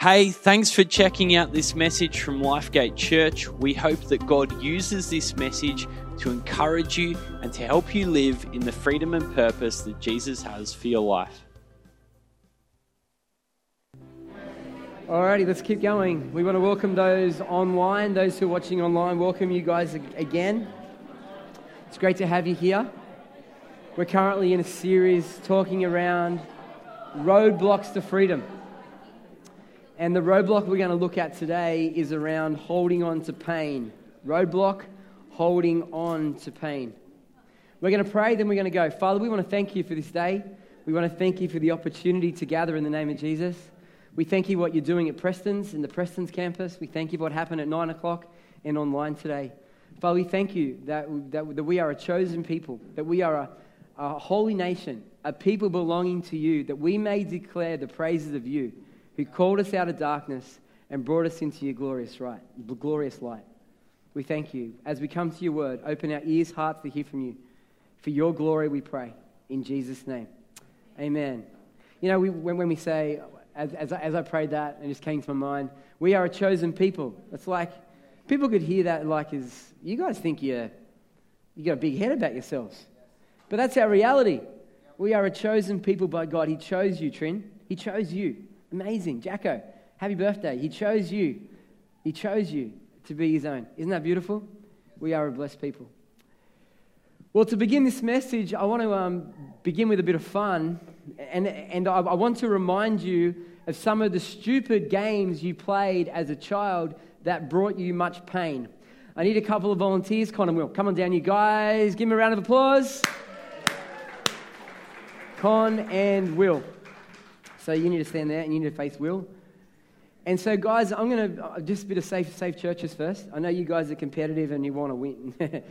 Hey, thanks for checking out this message from Lifegate Church. We hope that God uses this message to encourage you and to help you live in the freedom and purpose that Jesus has for your life. Alrighty, let's keep going. We want to welcome those online, those who are watching online. Welcome you guys again. It's great to have you here. We're currently in a series talking around roadblocks to freedom. And the roadblock we're going to look at today is around holding on to pain. Roadblock, holding on to pain. We're going to pray, then we're going to go. Father, we want to thank you for this day. We want to thank you for the opportunity to gather in the name of Jesus. We thank you what you're doing at Preston's, in the Preston's campus. We thank you for what happened at 9 o'clock and online today. Father, we thank you that, that, that we are a chosen people, that we are a, a holy nation, a people belonging to you, that we may declare the praises of you who called us out of darkness and brought us into your glorious, right, glorious light. We thank you. As we come to your word, open our ears, hearts to hear from you. For your glory, we pray. In Jesus' name. Amen. You know, we, when, when we say, as, as, as I prayed that, and it just came to my mind, we are a chosen people. It's like, people could hear that like, is, you guys think you're, you got a big head about yourselves. But that's our reality. We are a chosen people by God. He chose you, Trin. He chose you. Amazing. Jacko, happy birthday. He chose you. He chose you to be his own. Isn't that beautiful? We are a blessed people. Well, to begin this message, I want to um, begin with a bit of fun. And, and I, I want to remind you of some of the stupid games you played as a child that brought you much pain. I need a couple of volunteers. Con and Will, come on down, you guys. Give me a round of applause. Con and Will. So you need to stand there and you need to face Will. And so, guys, I'm going to uh, just a bit of safe, safe churches first. I know you guys are competitive and you want to win.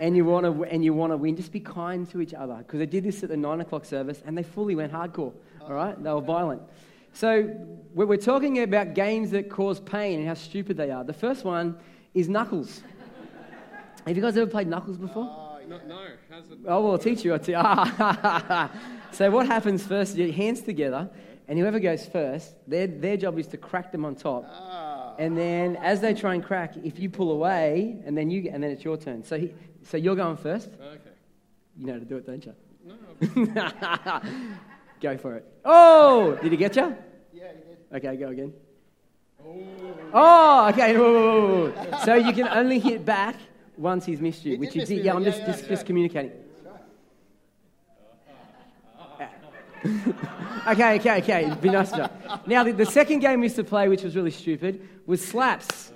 and you want to and you want to win. Just be kind to each other because they did this at the nine o'clock service and they fully went hardcore. All right, they were violent. So we're talking about games that cause pain and how stupid they are. The first one is knuckles. Have you guys ever played knuckles before? Uh, no, no. How's it? Oh, well, I'll teach you. I'll teach so what happens first? Your hands together, and whoever goes first, their, their job is to crack them on top. Ah. And then as they try and crack, if you pull away, and then you and then it's your turn. So he, so you're going first. Okay. You know how to do it, don't you? No. go for it. Oh, did he get you? Yeah, you did. Okay, go again. Oh. Oh, okay. Whoa, whoa, whoa. So you can only hit back once he's missed you, He which you did. Yeah, I'm yeah, just, yeah, just, yeah. just communicating. Okay, okay, okay. It'd Be nice to her. Now, the, the second game we used to play, which was really stupid, was slaps.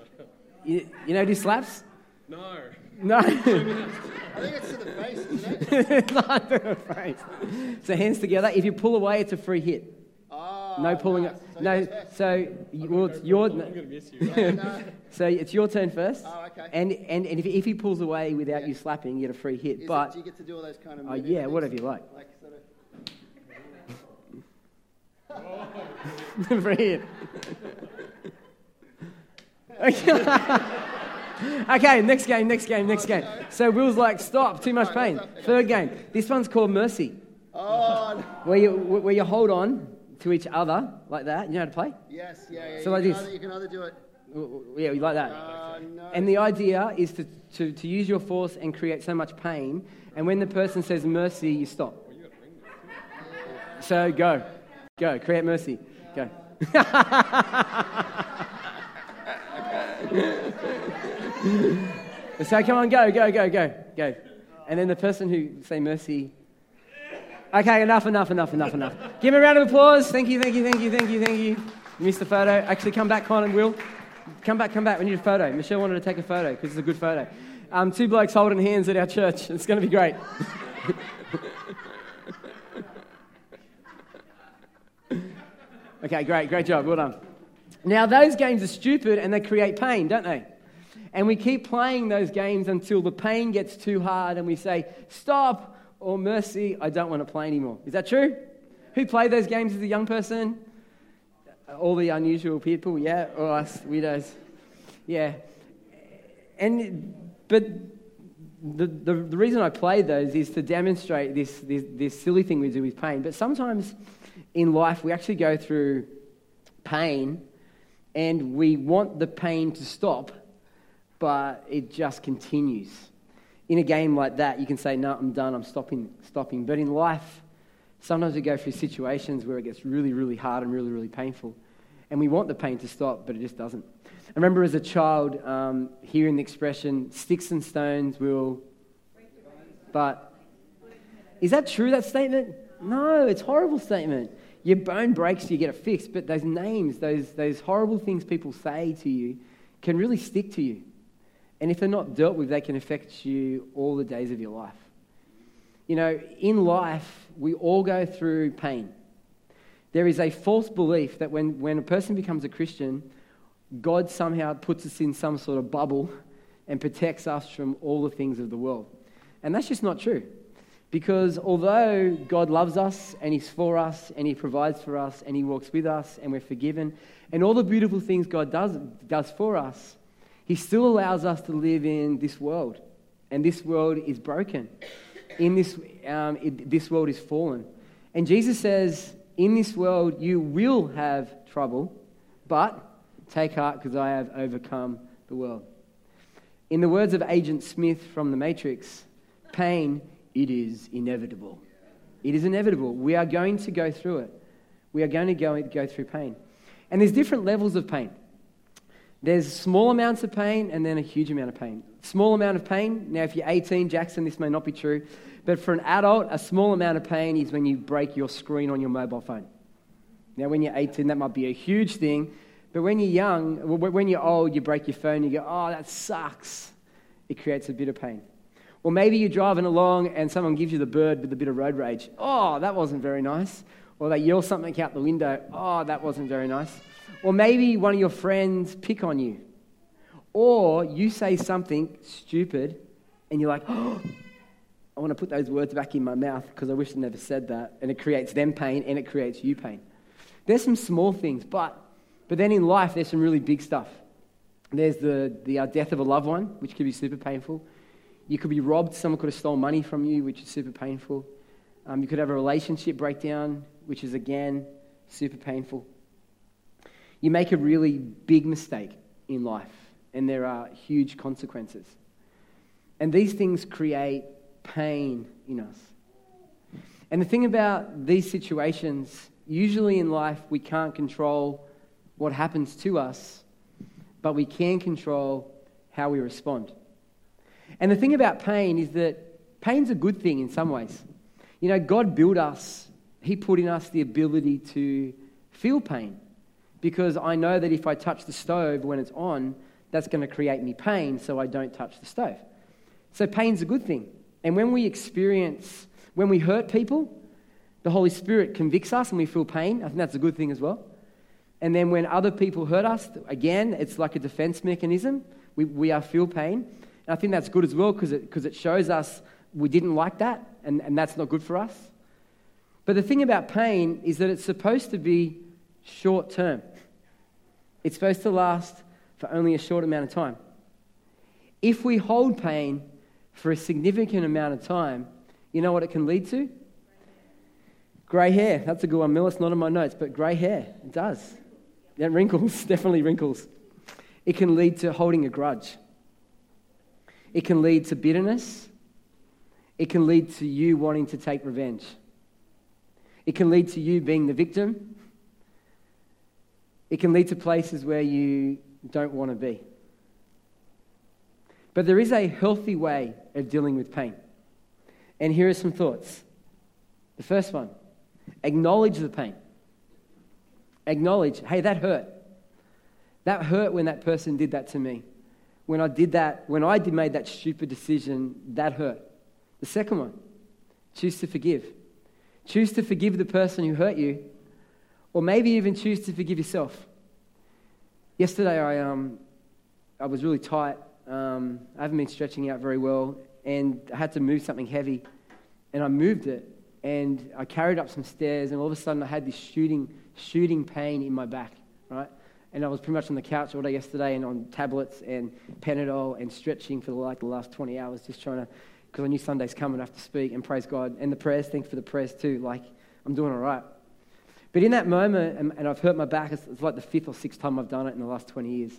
You, you know, do slaps? No. No. I think it's to the face, isn't it? Not to the face. So hands together. If you pull away, it's a free hit. Oh, No pulling. nice. So no. he goes first. So you- well, it's your. I'm going to miss you. No. Uh, so it's your turn first. Oh, okay. And and, and if, if he pulls away without Yeah. you slapping, you get a free hit. Is but it, do you get to do all those kind of oh yeah, whatever you like. Like free hit. okay. next game, next game, next game. So Will's like, stop, too much pain. what's up? Okay. Third game. This one's called Mercy, oh, where you where you hold on to each other like that. You know how to play? yes, yeah, yeah. So you like can this. Either, you can either do it. Yeah, you like that. Oh, no. And the idea is to, to, to use your force and create so much pain. And when the person says mercy, you stop. So go. Go. Create mercy. Go. so come on, go, go, go, go, go. And then the person who say mercy. Okay, enough, enough, enough, enough, enough. Give me a round of applause. Thank you, thank you, thank you, thank you, thank you. You missed the photo. Actually, come back, Con and Will. Come back, come back. We need a photo. Michelle wanted to take a photo because it's a good photo. Um, two blokes holding hands at our church. It's going to be great. okay, great, great job. Well done. Now, those games are stupid and they create pain, don't they? And we keep playing those games until the pain gets too hard and we say, stop, or mercy, I don't want to play anymore. Is that true? Who played those games as a young person? All the unusual people, yeah, or us widows, yeah. And but the, the, the reason I play those is to demonstrate this, this this silly thing we do with pain. But sometimes in life we actually go through pain And we want the pain to stop, but it just continues. In a game like that, you can say, No, I'm done, I'm stopping, stopping. But in life, sometimes we go through situations where it gets really, really hard and really, really painful. And we want the pain to stop, but it just doesn't. I remember as a child um, hearing the expression, sticks and stones will. But is that true, that statement? No, it's a horrible statement. Your bone breaks, you get it fixed, but those names, those, those horrible things people say to you, can really stick to you. And if they're not dealt with, they can affect you all the days of your life. You know, in life, we all go through pain. There is a false belief that when, when a person becomes a Christian, God somehow puts us in some sort of bubble and protects us from all the things of the world. And that's just not true. Because although God loves us and He's for us and He provides for us and He walks with us and we're forgiven and all the beautiful things God does, does for us, He still allows us to live in this world. And this world is broken. In this, um, it, this world is fallen. And Jesus says, In this world you will have trouble, but take heart because I have overcome the world. In the words of Agent Smith from The Matrix, pain it is inevitable. It is inevitable. We are going to go through it. We are going to go, go through pain. And there's different levels of pain. There's small amounts of pain and then a huge amount of pain. Small amount of pain, now if you're 18, Jackson, this may not be true, but for an adult, a small amount of pain is when you break your screen on your mobile phone. Now, when you're 18, that might be a huge thing, but when you're young, when you're old, you break your phone, you go, oh, that sucks. It creates a bit of pain. Or maybe you're driving along and someone gives you the bird with a bit of road rage. Oh, that wasn't very nice. Or they yell something out the window. Oh, that wasn't very nice. Or maybe one of your friends pick on you. Or you say something stupid and you're like, oh, I want to put those words back in my mouth because I wish I never said that. And it creates them pain and it creates you pain. There's some small things, but, but then in life, there's some really big stuff. There's the, the death of a loved one, which can be super painful. You could be robbed, someone could have stolen money from you, which is super painful. Um, you could have a relationship breakdown, which is again super painful. You make a really big mistake in life, and there are huge consequences. And these things create pain in us. And the thing about these situations, usually in life, we can't control what happens to us, but we can control how we respond. And the thing about pain is that pain's a good thing in some ways. You know, God built us, He put in us the ability to feel pain. Because I know that if I touch the stove when it's on, that's going to create me pain, so I don't touch the stove. So pain's a good thing. And when we experience, when we hurt people, the Holy Spirit convicts us and we feel pain. I think that's a good thing as well. And then when other people hurt us, again, it's like a defense mechanism. We, we are feel pain. And I think that's good as well because it, cause it shows us we didn't like that, and, and that's not good for us. But the thing about pain is that it's supposed to be short term, it's supposed to last for only a short amount of time. If we hold pain for a significant amount of time, you know what it can lead to? Grey hair. That's a good one, Mill. It's not in my notes, but grey hair. It does. Yeah, wrinkles, definitely wrinkles. It can lead to holding a grudge. It can lead to bitterness. It can lead to you wanting to take revenge. It can lead to you being the victim. It can lead to places where you don't want to be. But there is a healthy way of dealing with pain. And here are some thoughts. The first one acknowledge the pain. Acknowledge, hey, that hurt. That hurt when that person did that to me when I did that, when I did made that stupid decision, that hurt. The second one, choose to forgive. Choose to forgive the person who hurt you, or maybe even choose to forgive yourself. Yesterday, I, um, I was really tight. Um, I haven't been stretching out very well, and I had to move something heavy, and I moved it, and I carried up some stairs, and all of a sudden, I had this shooting, shooting pain in my back? And I was pretty much on the couch all day yesterday and on tablets and Panadol and stretching for like the last 20 hours, just trying to, because I knew Sunday's coming, I have to speak and praise God. And the prayers, thanks for the prayers too. Like, I'm doing all right. But in that moment, and, and I've hurt my back, it's, it's like the fifth or sixth time I've done it in the last 20 years.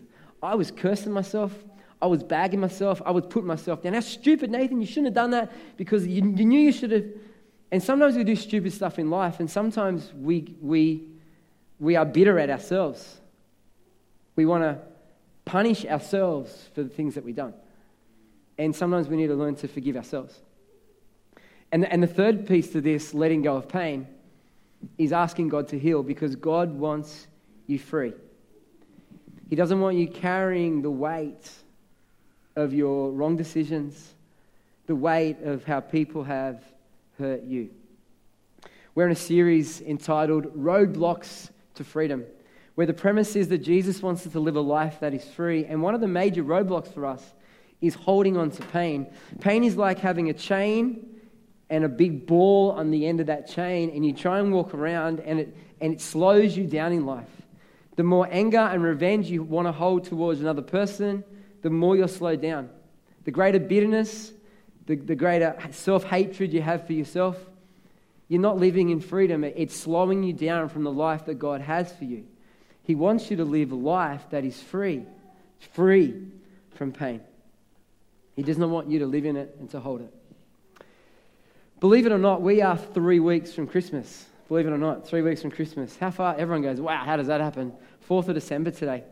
I was cursing myself. I was bagging myself. I was putting myself down. How stupid, Nathan. You shouldn't have done that because you, you knew you should have. And sometimes we do stupid stuff in life, and sometimes we, we, we are bitter at ourselves. We want to punish ourselves for the things that we've done. And sometimes we need to learn to forgive ourselves. And, and the third piece to this, letting go of pain, is asking God to heal because God wants you free. He doesn't want you carrying the weight of your wrong decisions, the weight of how people have hurt you. We're in a series entitled Roadblocks to Freedom, where the premise is that Jesus wants us to live a life that is free. And one of the major roadblocks for us is holding on to pain. Pain is like having a chain and a big ball on the end of that chain, and you try and walk around, and it, and it slows you down in life. The more anger and revenge you want to hold towards another person, the more you're slowed down. The greater bitterness, the, the greater self hatred you have for yourself, you're not living in freedom. It's slowing you down from the life that God has for you. He wants you to live a life that is free, free from pain. He does not want you to live in it and to hold it. Believe it or not, we are three weeks from Christmas. Believe it or not, three weeks from Christmas. How far? Everyone goes, wow, how does that happen? 4th of December today.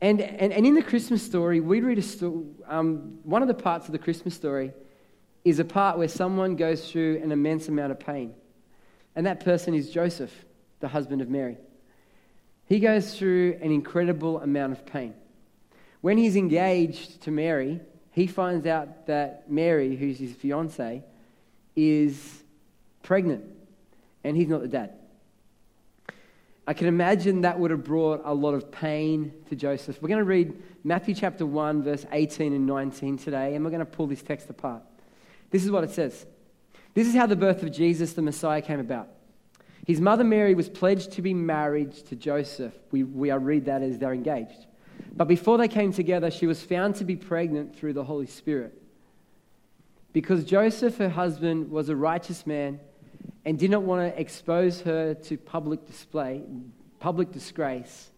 And, and, and in the Christmas story, we read a story, um, one of the parts of the Christmas story is a part where someone goes through an immense amount of pain. And that person is Joseph, the husband of Mary. He goes through an incredible amount of pain. When he's engaged to Mary, he finds out that Mary, who's his fiancee, is pregnant and he's not the dad. I can imagine that would have brought a lot of pain to Joseph. We're going to read Matthew chapter 1, verse 18 and 19 today, and we're going to pull this text apart. This is what it says This is how the birth of Jesus, the Messiah, came about. His mother Mary was pledged to be married to Joseph. We, we read that as they're engaged. But before they came together, she was found to be pregnant through the Holy Spirit. Because Joseph, her husband, was a righteous man and did not want to expose her to public display, public disgrace,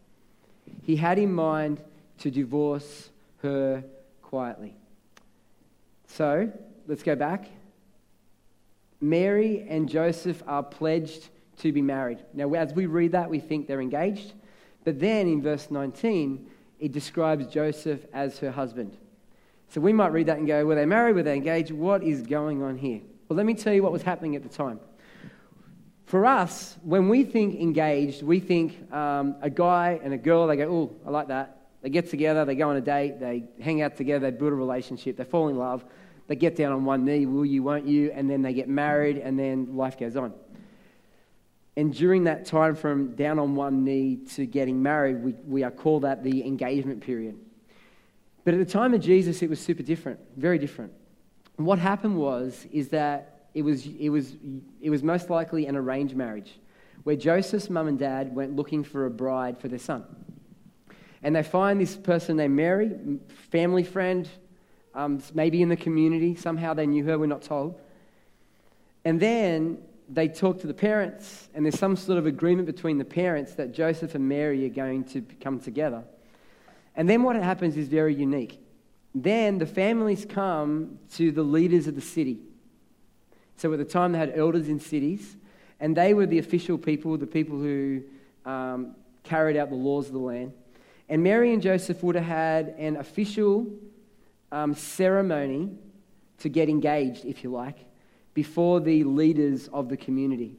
he had in mind to divorce her quietly. So, let's go back. Mary and Joseph are pledged to be married. Now, as we read that, we think they're engaged. But then in verse 19, it describes Joseph as her husband. So we might read that and go, were they married? Were they engaged? What is going on here? Well, let me tell you what was happening at the time. For us, when we think engaged, we think um, a guy and a girl, they go, oh, I like that. They get together, they go on a date, they hang out together, they build a relationship, they fall in love, they get down on one knee, will you, won't you, and then they get married, and then life goes on. And during that time from down on one knee to getting married, we, we are called that the engagement period. But at the time of Jesus, it was super different, very different. And what happened was, is that it was, it, was, it was most likely an arranged marriage where Joseph's mum and dad went looking for a bride for their son. And they find this person named Mary, family friend, um, maybe in the community. Somehow they knew her, we're not told. And then they talk to the parents, and there's some sort of agreement between the parents that Joseph and Mary are going to come together. And then what happens is very unique. Then the families come to the leaders of the city. So at the time, they had elders in cities, and they were the official people, the people who um, carried out the laws of the land. And Mary and Joseph would have had an official um, ceremony to get engaged, if you like, before the leaders of the community.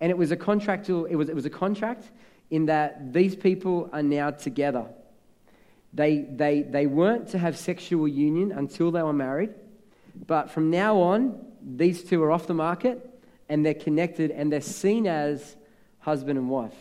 And it was a contractual, it was, it was a contract in that these people are now together. They, they, they weren't to have sexual union until they were married, but from now on, these two are off the market and they're connected and they're seen as husband and wife.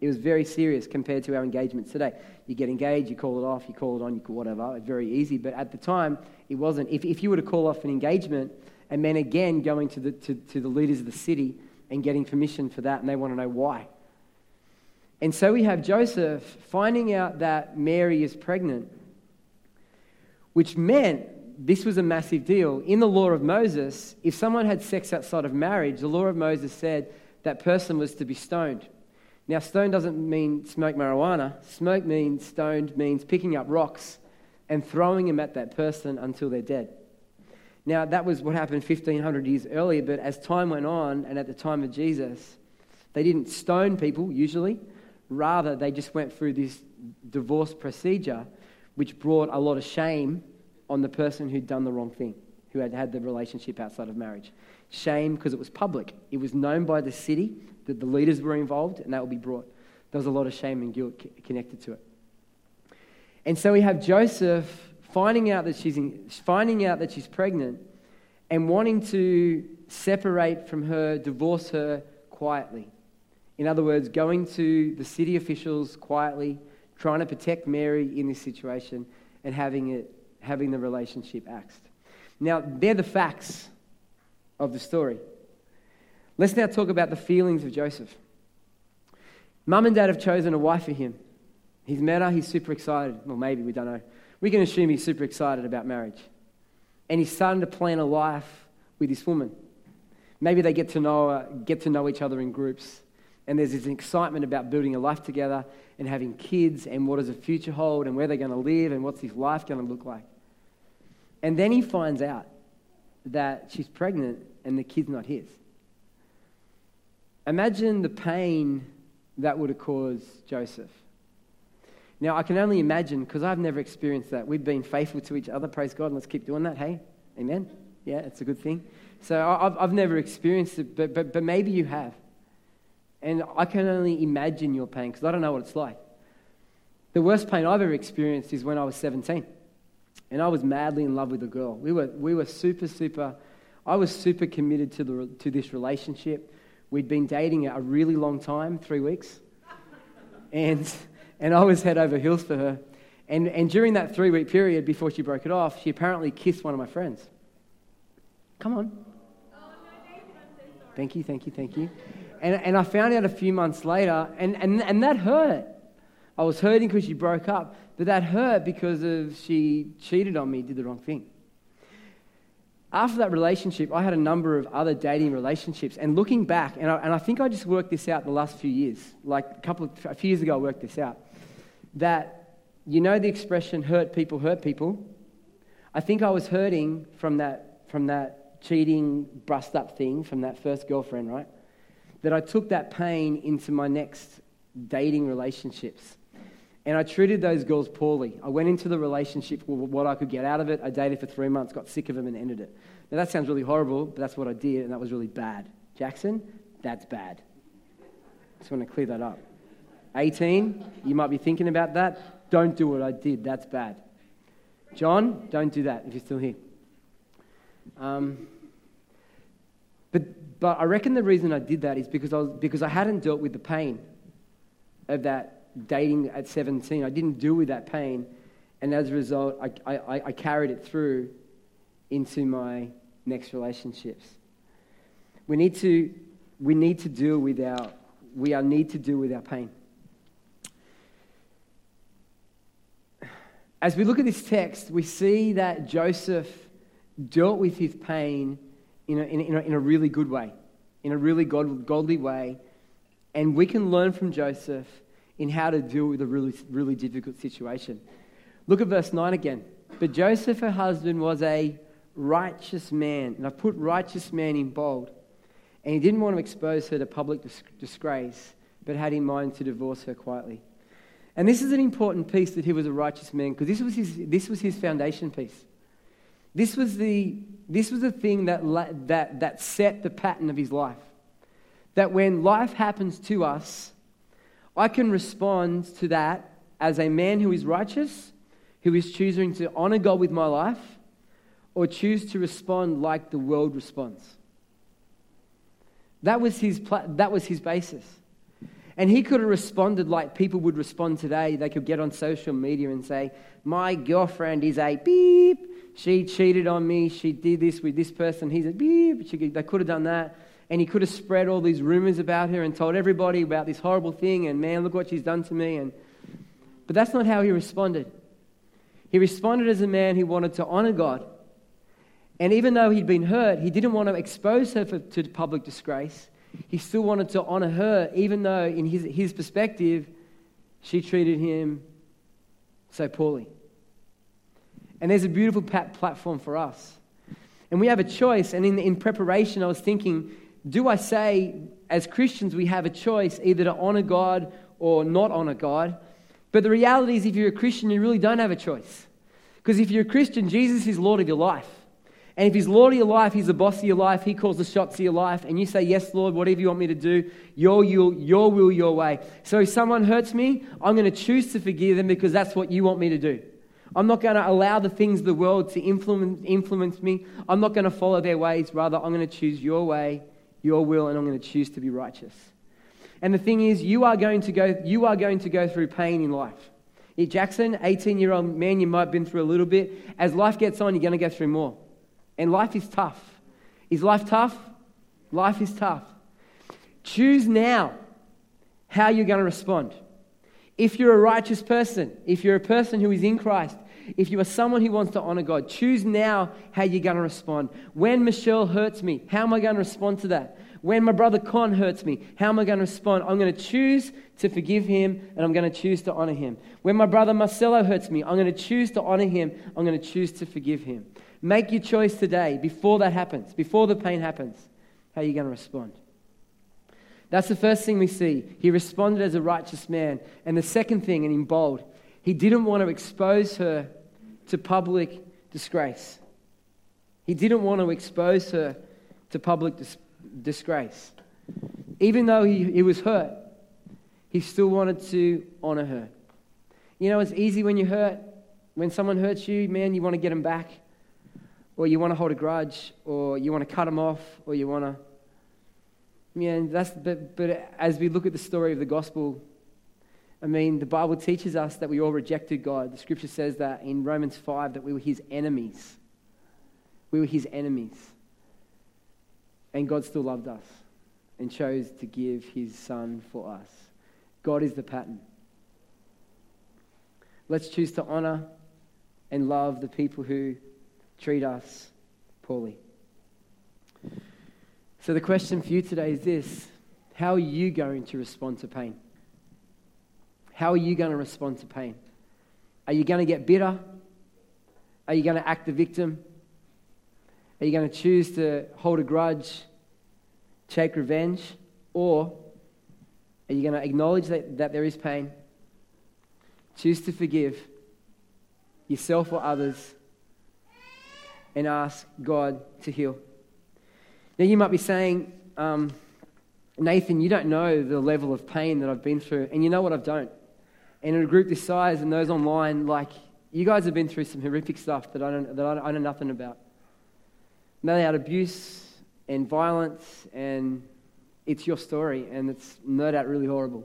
It was very serious compared to our engagements today. You get engaged, you call it off, you call it on, you call whatever. It's very easy. But at the time, it wasn't. If, if you were to call off an engagement and then again going to the, to, to the leaders of the city and getting permission for that, and they want to know why, and so we have Joseph finding out that Mary is pregnant, which meant this was a massive deal. In the law of Moses, if someone had sex outside of marriage, the law of Moses said that person was to be stoned. Now, stone doesn't mean smoke marijuana. Smoke means stoned means picking up rocks and throwing them at that person until they're dead. Now, that was what happened 1500 years earlier, but as time went on, and at the time of Jesus, they didn't stone people usually. Rather, they just went through this divorce procedure, which brought a lot of shame on the person who'd done the wrong thing, who had had the relationship outside of marriage. Shame because it was public. It was known by the city that the leaders were involved, and that would be brought. There was a lot of shame and guilt connected to it. And so we have Joseph finding out that she's, in, finding out that she's pregnant and wanting to separate from her, divorce her quietly. In other words, going to the city officials quietly, trying to protect Mary in this situation and having, it, having the relationship axed. Now, they're the facts of the story. Let's now talk about the feelings of Joseph. Mum and dad have chosen a wife for him. He's met her, he's super excited. Well, maybe, we don't know. We can assume he's super excited about marriage. And he's starting to plan a life with this woman. Maybe they get to know, uh, get to know each other in groups. And there's this excitement about building a life together and having kids and what does the future hold and where they're going to live and what's this life going to look like. And then he finds out that she's pregnant and the kid's not his. Imagine the pain that would have caused Joseph. Now, I can only imagine, because I've never experienced that. We've been faithful to each other, praise God, and let's keep doing that. Hey, amen? Yeah, it's a good thing. So I've, I've never experienced it, but, but, but maybe you have. And I can only imagine your pain, because I don't know what it's like. The worst pain I've ever experienced is when I was 17. And I was madly in love with a girl. We were, we were super, super, I was super committed to, the, to this relationship. We'd been dating a really long time, three weeks. And and I was head over heels for her. And, and during that three week period before she broke it off, she apparently kissed one of my friends. Come on. Thank you, thank you, thank you. And, and I found out a few months later, and, and, and that hurt. I was hurting because she broke up, but that hurt because of she cheated on me, did the wrong thing. After that relationship, I had a number of other dating relationships. And looking back, and I, and I think I just worked this out the last few years, like a couple of, a few years ago, I worked this out that you know the expression hurt people hurt people. I think I was hurting from that, from that cheating, brushed up thing from that first girlfriend, right? That I took that pain into my next dating relationships. And I treated those girls poorly. I went into the relationship with what I could get out of it. I dated for three months, got sick of them, and ended it. Now, that sounds really horrible, but that's what I did, and that was really bad. Jackson, that's bad. Just want to clear that up. 18, you might be thinking about that. Don't do what I did. That's bad. John, don't do that if you're still here. Um, but, but I reckon the reason I did that is because I, was, because I hadn't dealt with the pain of that dating at 17. I didn't deal with that pain. And as a result, I, I, I carried it through into my next relationships. We need to, we need to deal with our, we need to deal with our pain. As we look at this text, we see that Joseph dealt with his pain in a, in a, in a really good way, in a really god, godly way. And we can learn from Joseph in how to deal with a really, really difficult situation. Look at verse 9 again. But Joseph, her husband, was a righteous man. And I put righteous man in bold. And he didn't want to expose her to public disgrace, but had in mind to divorce her quietly. And this is an important piece that he was a righteous man because this was his, this was his foundation piece. This was the, this was the thing that, that, that set the pattern of his life. That when life happens to us, I can respond to that as a man who is righteous, who is choosing to honor God with my life, or choose to respond like the world responds. That was his, that was his basis. And he could have responded like people would respond today. They could get on social media and say, My girlfriend is a beep. She cheated on me. She did this with this person. He's a beep. Could, they could have done that. And he could have spread all these rumors about her and told everybody about this horrible thing. And man, look what she's done to me. And, but that's not how he responded. He responded as a man who wanted to honor God. And even though he'd been hurt, he didn't want to expose her for, to public disgrace. He still wanted to honor her, even though, in his, his perspective, she treated him so poorly. And there's a beautiful platform for us. And we have a choice. And in, in preparation, I was thinking, do I say, as Christians, we have a choice either to honor God or not honor God? But the reality is, if you're a Christian, you really don't have a choice. Because if you're a Christian, Jesus is Lord of your life. And if He's Lord of your life, He's the boss of your life, He calls the shots of your life, and you say, Yes, Lord, whatever you want me to do, your, your, your will, your way. So if someone hurts me, I'm going to choose to forgive them because that's what you want me to do. I'm not going to allow the things of the world to influence, influence me. I'm not going to follow their ways. Rather, I'm going to choose your way, your will, and I'm going to choose to be righteous. And the thing is, you are going to go, you are going to go through pain in life. Jackson, 18 year old man, you might have been through a little bit. As life gets on, you're going to go through more. And life is tough. Is life tough? Life is tough. Choose now how you're going to respond. If you're a righteous person, if you're a person who is in Christ, if you are someone who wants to honor God, choose now how you're going to respond. When Michelle hurts me, how am I going to respond to that? When my brother Con hurts me, how am I going to respond? I'm going to choose to forgive him and I'm going to choose to honor him. When my brother Marcelo hurts me, I'm going to choose to honor him. I'm going to choose to forgive him. Make your choice today before that happens, before the pain happens. How are you going to respond? That's the first thing we see. He responded as a righteous man. And the second thing, and in bold, he didn't want to expose her to public disgrace. He didn't want to expose her to public dis- disgrace. Even though he, he was hurt, he still wanted to honor her. You know, it's easy when you're hurt. When someone hurts you, man, you want to get them back or you want to hold a grudge, or you want to cut them off, or you want to. Yeah, that's, but, but as we look at the story of the gospel, I mean, the Bible teaches us that we all rejected God. The scripture says that in Romans 5 that we were his enemies. We were his enemies. And God still loved us and chose to give his son for us. God is the pattern. Let's choose to honor and love the people who treat us poorly. So, the question for you today is this How are you going to respond to pain? How are you going to respond to pain? Are you going to get bitter? Are you going to act the victim? Are you going to choose to hold a grudge, take revenge? Or are you going to acknowledge that, that there is pain, choose to forgive yourself or others, and ask God to heal. Now, you might be saying, um, Nathan, you don't know the level of pain that I've been through. And you know what? I don't. And in a group this size and those online, like, you guys have been through some horrific stuff that I, don't, that I know nothing about. Mainly out abuse and violence, and it's your story, and it's no doubt really horrible.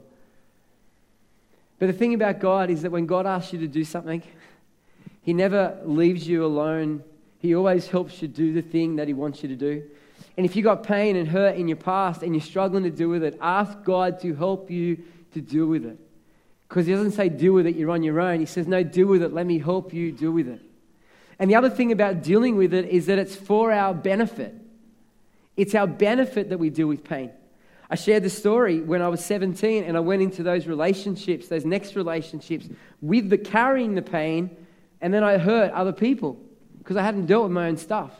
But the thing about God is that when God asks you to do something, He never leaves you alone he always helps you do the thing that He wants you to do. And if you've got pain and hurt in your past and you're struggling to deal with it, ask God to help you to deal with it. Because He doesn't say deal with it, you're on your own. He says, no, deal with it. Let me help you deal with it. And the other thing about dealing with it is that it's for our benefit. It's our benefit that we deal with pain. I shared the story when I was 17 and I went into those relationships, those next relationships, with the carrying the pain, and then I hurt other people because I hadn't dealt with my own stuff.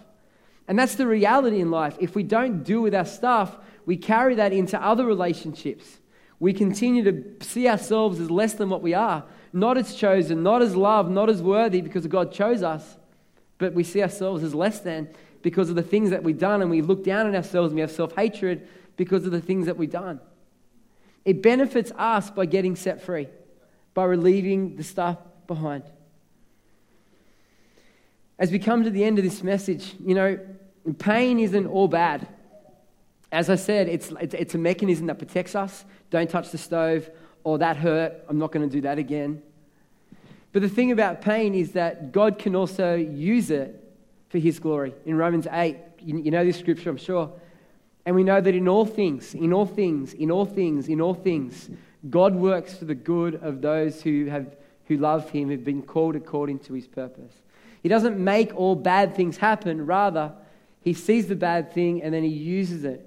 And that's the reality in life. If we don't deal with our stuff, we carry that into other relationships. We continue to see ourselves as less than what we are, not as chosen, not as loved, not as worthy because God chose us, but we see ourselves as less than because of the things that we've done, and we look down on ourselves and we have self hatred because of the things that we've done. It benefits us by getting set free, by relieving the stuff behind as we come to the end of this message, you know, pain isn't all bad. As I said, it's, it's a mechanism that protects us. Don't touch the stove, or that hurt, I'm not going to do that again. But the thing about pain is that God can also use it for His glory. In Romans 8, you, know this scripture, I'm sure. And we know that in all things, in all things, in all things, in all things, God works for the good of those who, have, who love Him, have been called according to His purpose. He doesn't make all bad things happen. Rather, he sees the bad thing and then he uses it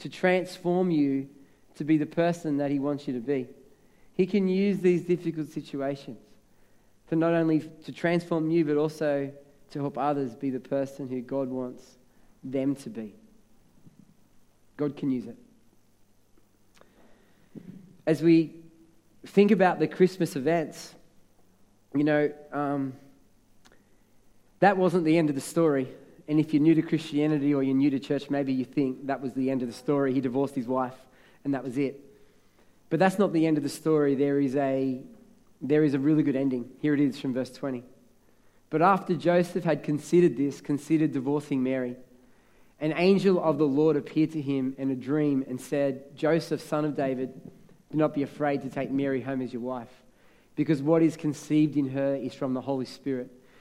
to transform you to be the person that He wants you to be. He can use these difficult situations to not only to transform you, but also to help others be the person who God wants them to be. God can use it. As we think about the Christmas events, you know, um, that wasn't the end of the story. And if you're new to Christianity or you're new to church, maybe you think that was the end of the story. He divorced his wife and that was it. But that's not the end of the story. There is a, there is a really good ending. Here it is from verse 20. But after Joseph had considered this, considered divorcing Mary, an angel of the Lord appeared to him in a dream and said, Joseph, son of David, do not be afraid to take Mary home as your wife, because what is conceived in her is from the Holy Spirit.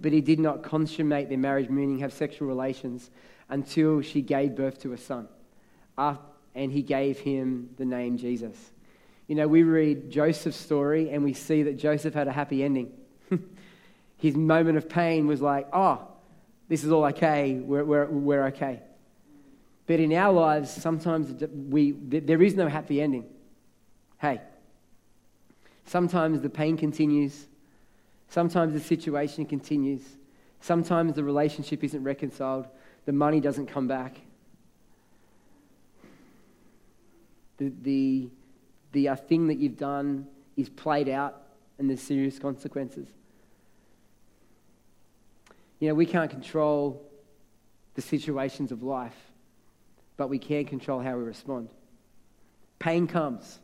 But he did not consummate their marriage, meaning have sexual relations, until she gave birth to a son. And he gave him the name Jesus. You know, we read Joseph's story and we see that Joseph had a happy ending. His moment of pain was like, oh, this is all okay, we're, we're, we're okay. But in our lives, sometimes we, there is no happy ending. Hey, sometimes the pain continues, sometimes the situation continues, sometimes the relationship isn't reconciled, the money doesn't come back. The, the, the uh, thing that you've done is played out and there's serious consequences. You know, we can't control the situations of life, but we can control how we respond. Pain comes.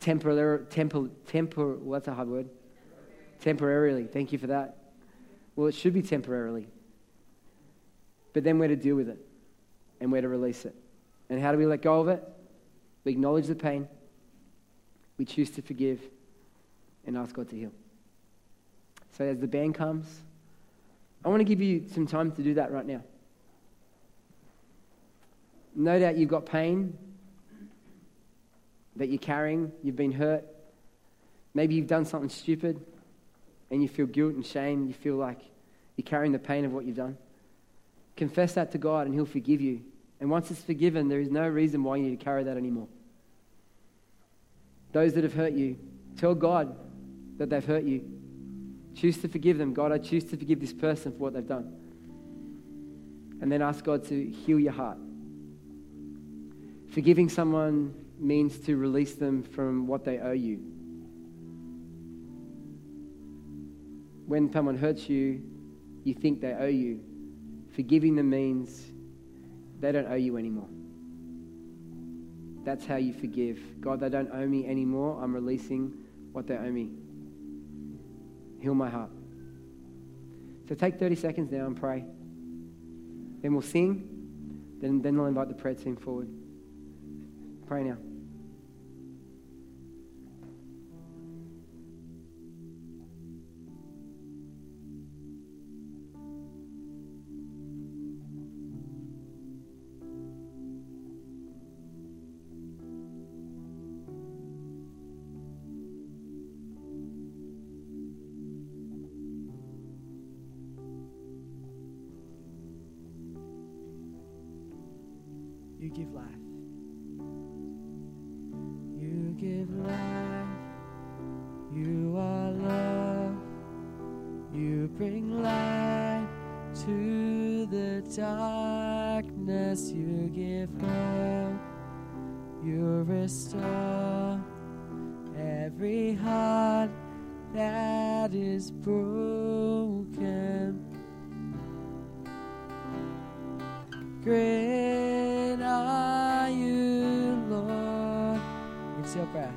Temporarily, tempor, tempor, what's a hard word? Temporarily. Thank you for that. Well, it should be temporarily. But then we're to deal with it and we're to release it. And how do we let go of it? We acknowledge the pain. We choose to forgive and ask God to heal. So as the band comes, I want to give you some time to do that right now. No doubt you've got pain that you're carrying, you've been hurt. Maybe you've done something stupid and you feel guilt and shame. You feel like you're carrying the pain of what you've done. Confess that to God and He'll forgive you. And once it's forgiven, there is no reason why you need to carry that anymore. Those that have hurt you, tell God that they've hurt you. Choose to forgive them. God, I choose to forgive this person for what they've done. And then ask God to heal your heart. Forgiving someone means to release them from what they owe you. When someone hurts you, you think they owe you. Forgiving them means they don't owe you anymore. That's how you forgive. God, they don't owe me anymore. I'm releasing what they owe me. Heal my heart. So take 30 seconds now and pray. Then we'll sing. Then, then I'll invite the prayer team forward. Pray now. It's your breath.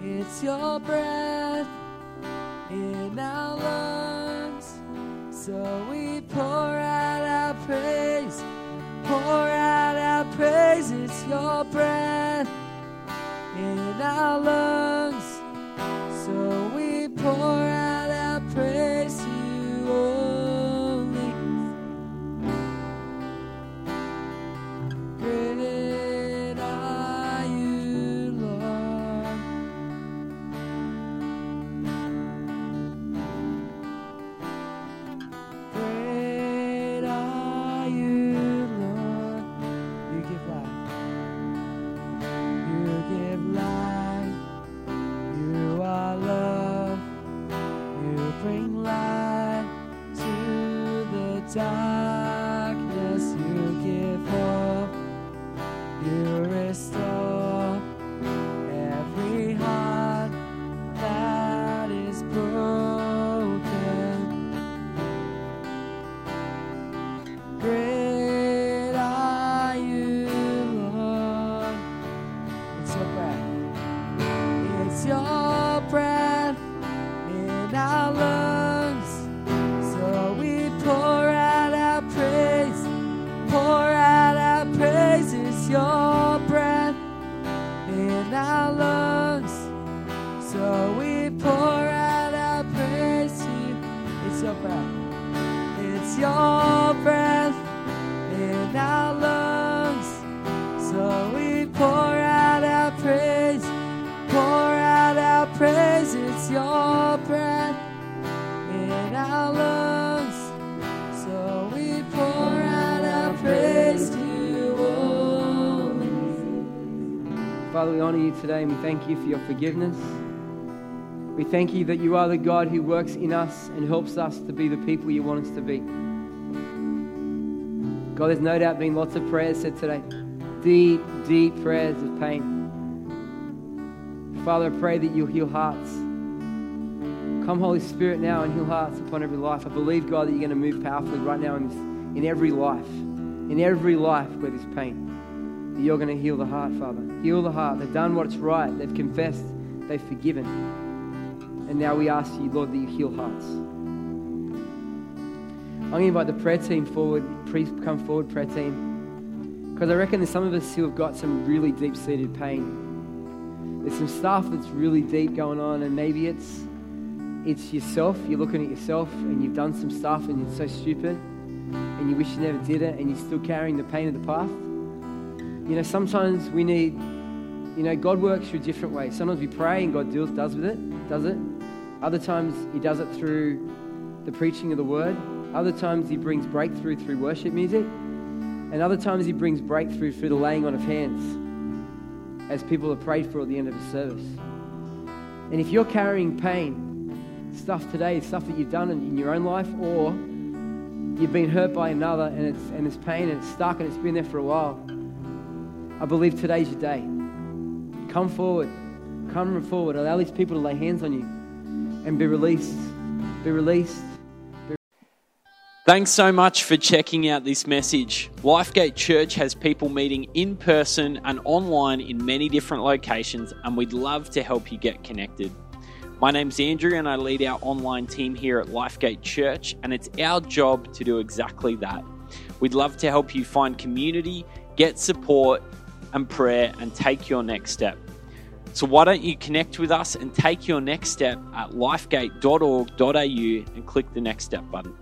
It's your breath in our lungs. So we pour out our praise. Pour out our praise. It's your breath in our lungs. Father, we honor you today and we thank you for your forgiveness. We thank you that you are the God who works in us and helps us to be the people you want us to be. God, there's no doubt been lots of prayers said today. Deep, deep prayers of pain. Father, I pray that you'll heal hearts. Come, Holy Spirit, now and heal hearts upon every life. I believe, God, that you're going to move powerfully right now in, this, in every life. In every life where there's pain that you're going to heal the heart, Father. Heal the heart. They've done what's right. They've confessed. They've forgiven. And now we ask you, Lord, that you heal hearts. I'm going to invite the prayer team forward. Please come forward, prayer team. Because I reckon there's some of us who have got some really deep seated pain. There's some stuff that's really deep going on, and maybe it's it's yourself. You're looking at yourself and you've done some stuff and it's so stupid and you wish you never did it and you're still carrying the pain of the past. You know, sometimes we need, you know, God works through different ways. Sometimes we pray and God deals, does with it, does it. Other times He does it through the preaching of the word. Other times He brings breakthrough through worship music. And other times He brings breakthrough through the laying on of hands as people are prayed for at the end of a service. And if you're carrying pain, stuff today, stuff that you've done in, in your own life, or you've been hurt by another and it's, and it's pain and it's stuck and it's been there for a while, I believe today's your day. Come forward. Come forward. Allow these people to lay hands on you and be released. Be released. Thanks so much for checking out this message. Lifegate Church has people meeting in person and online in many different locations, and we'd love to help you get connected. My name's Andrew, and I lead our online team here at Lifegate Church, and it's our job to do exactly that. We'd love to help you find community, get support and prayer, and take your next step. So, why don't you connect with us and take your next step at lifegate.org.au and click the next step button?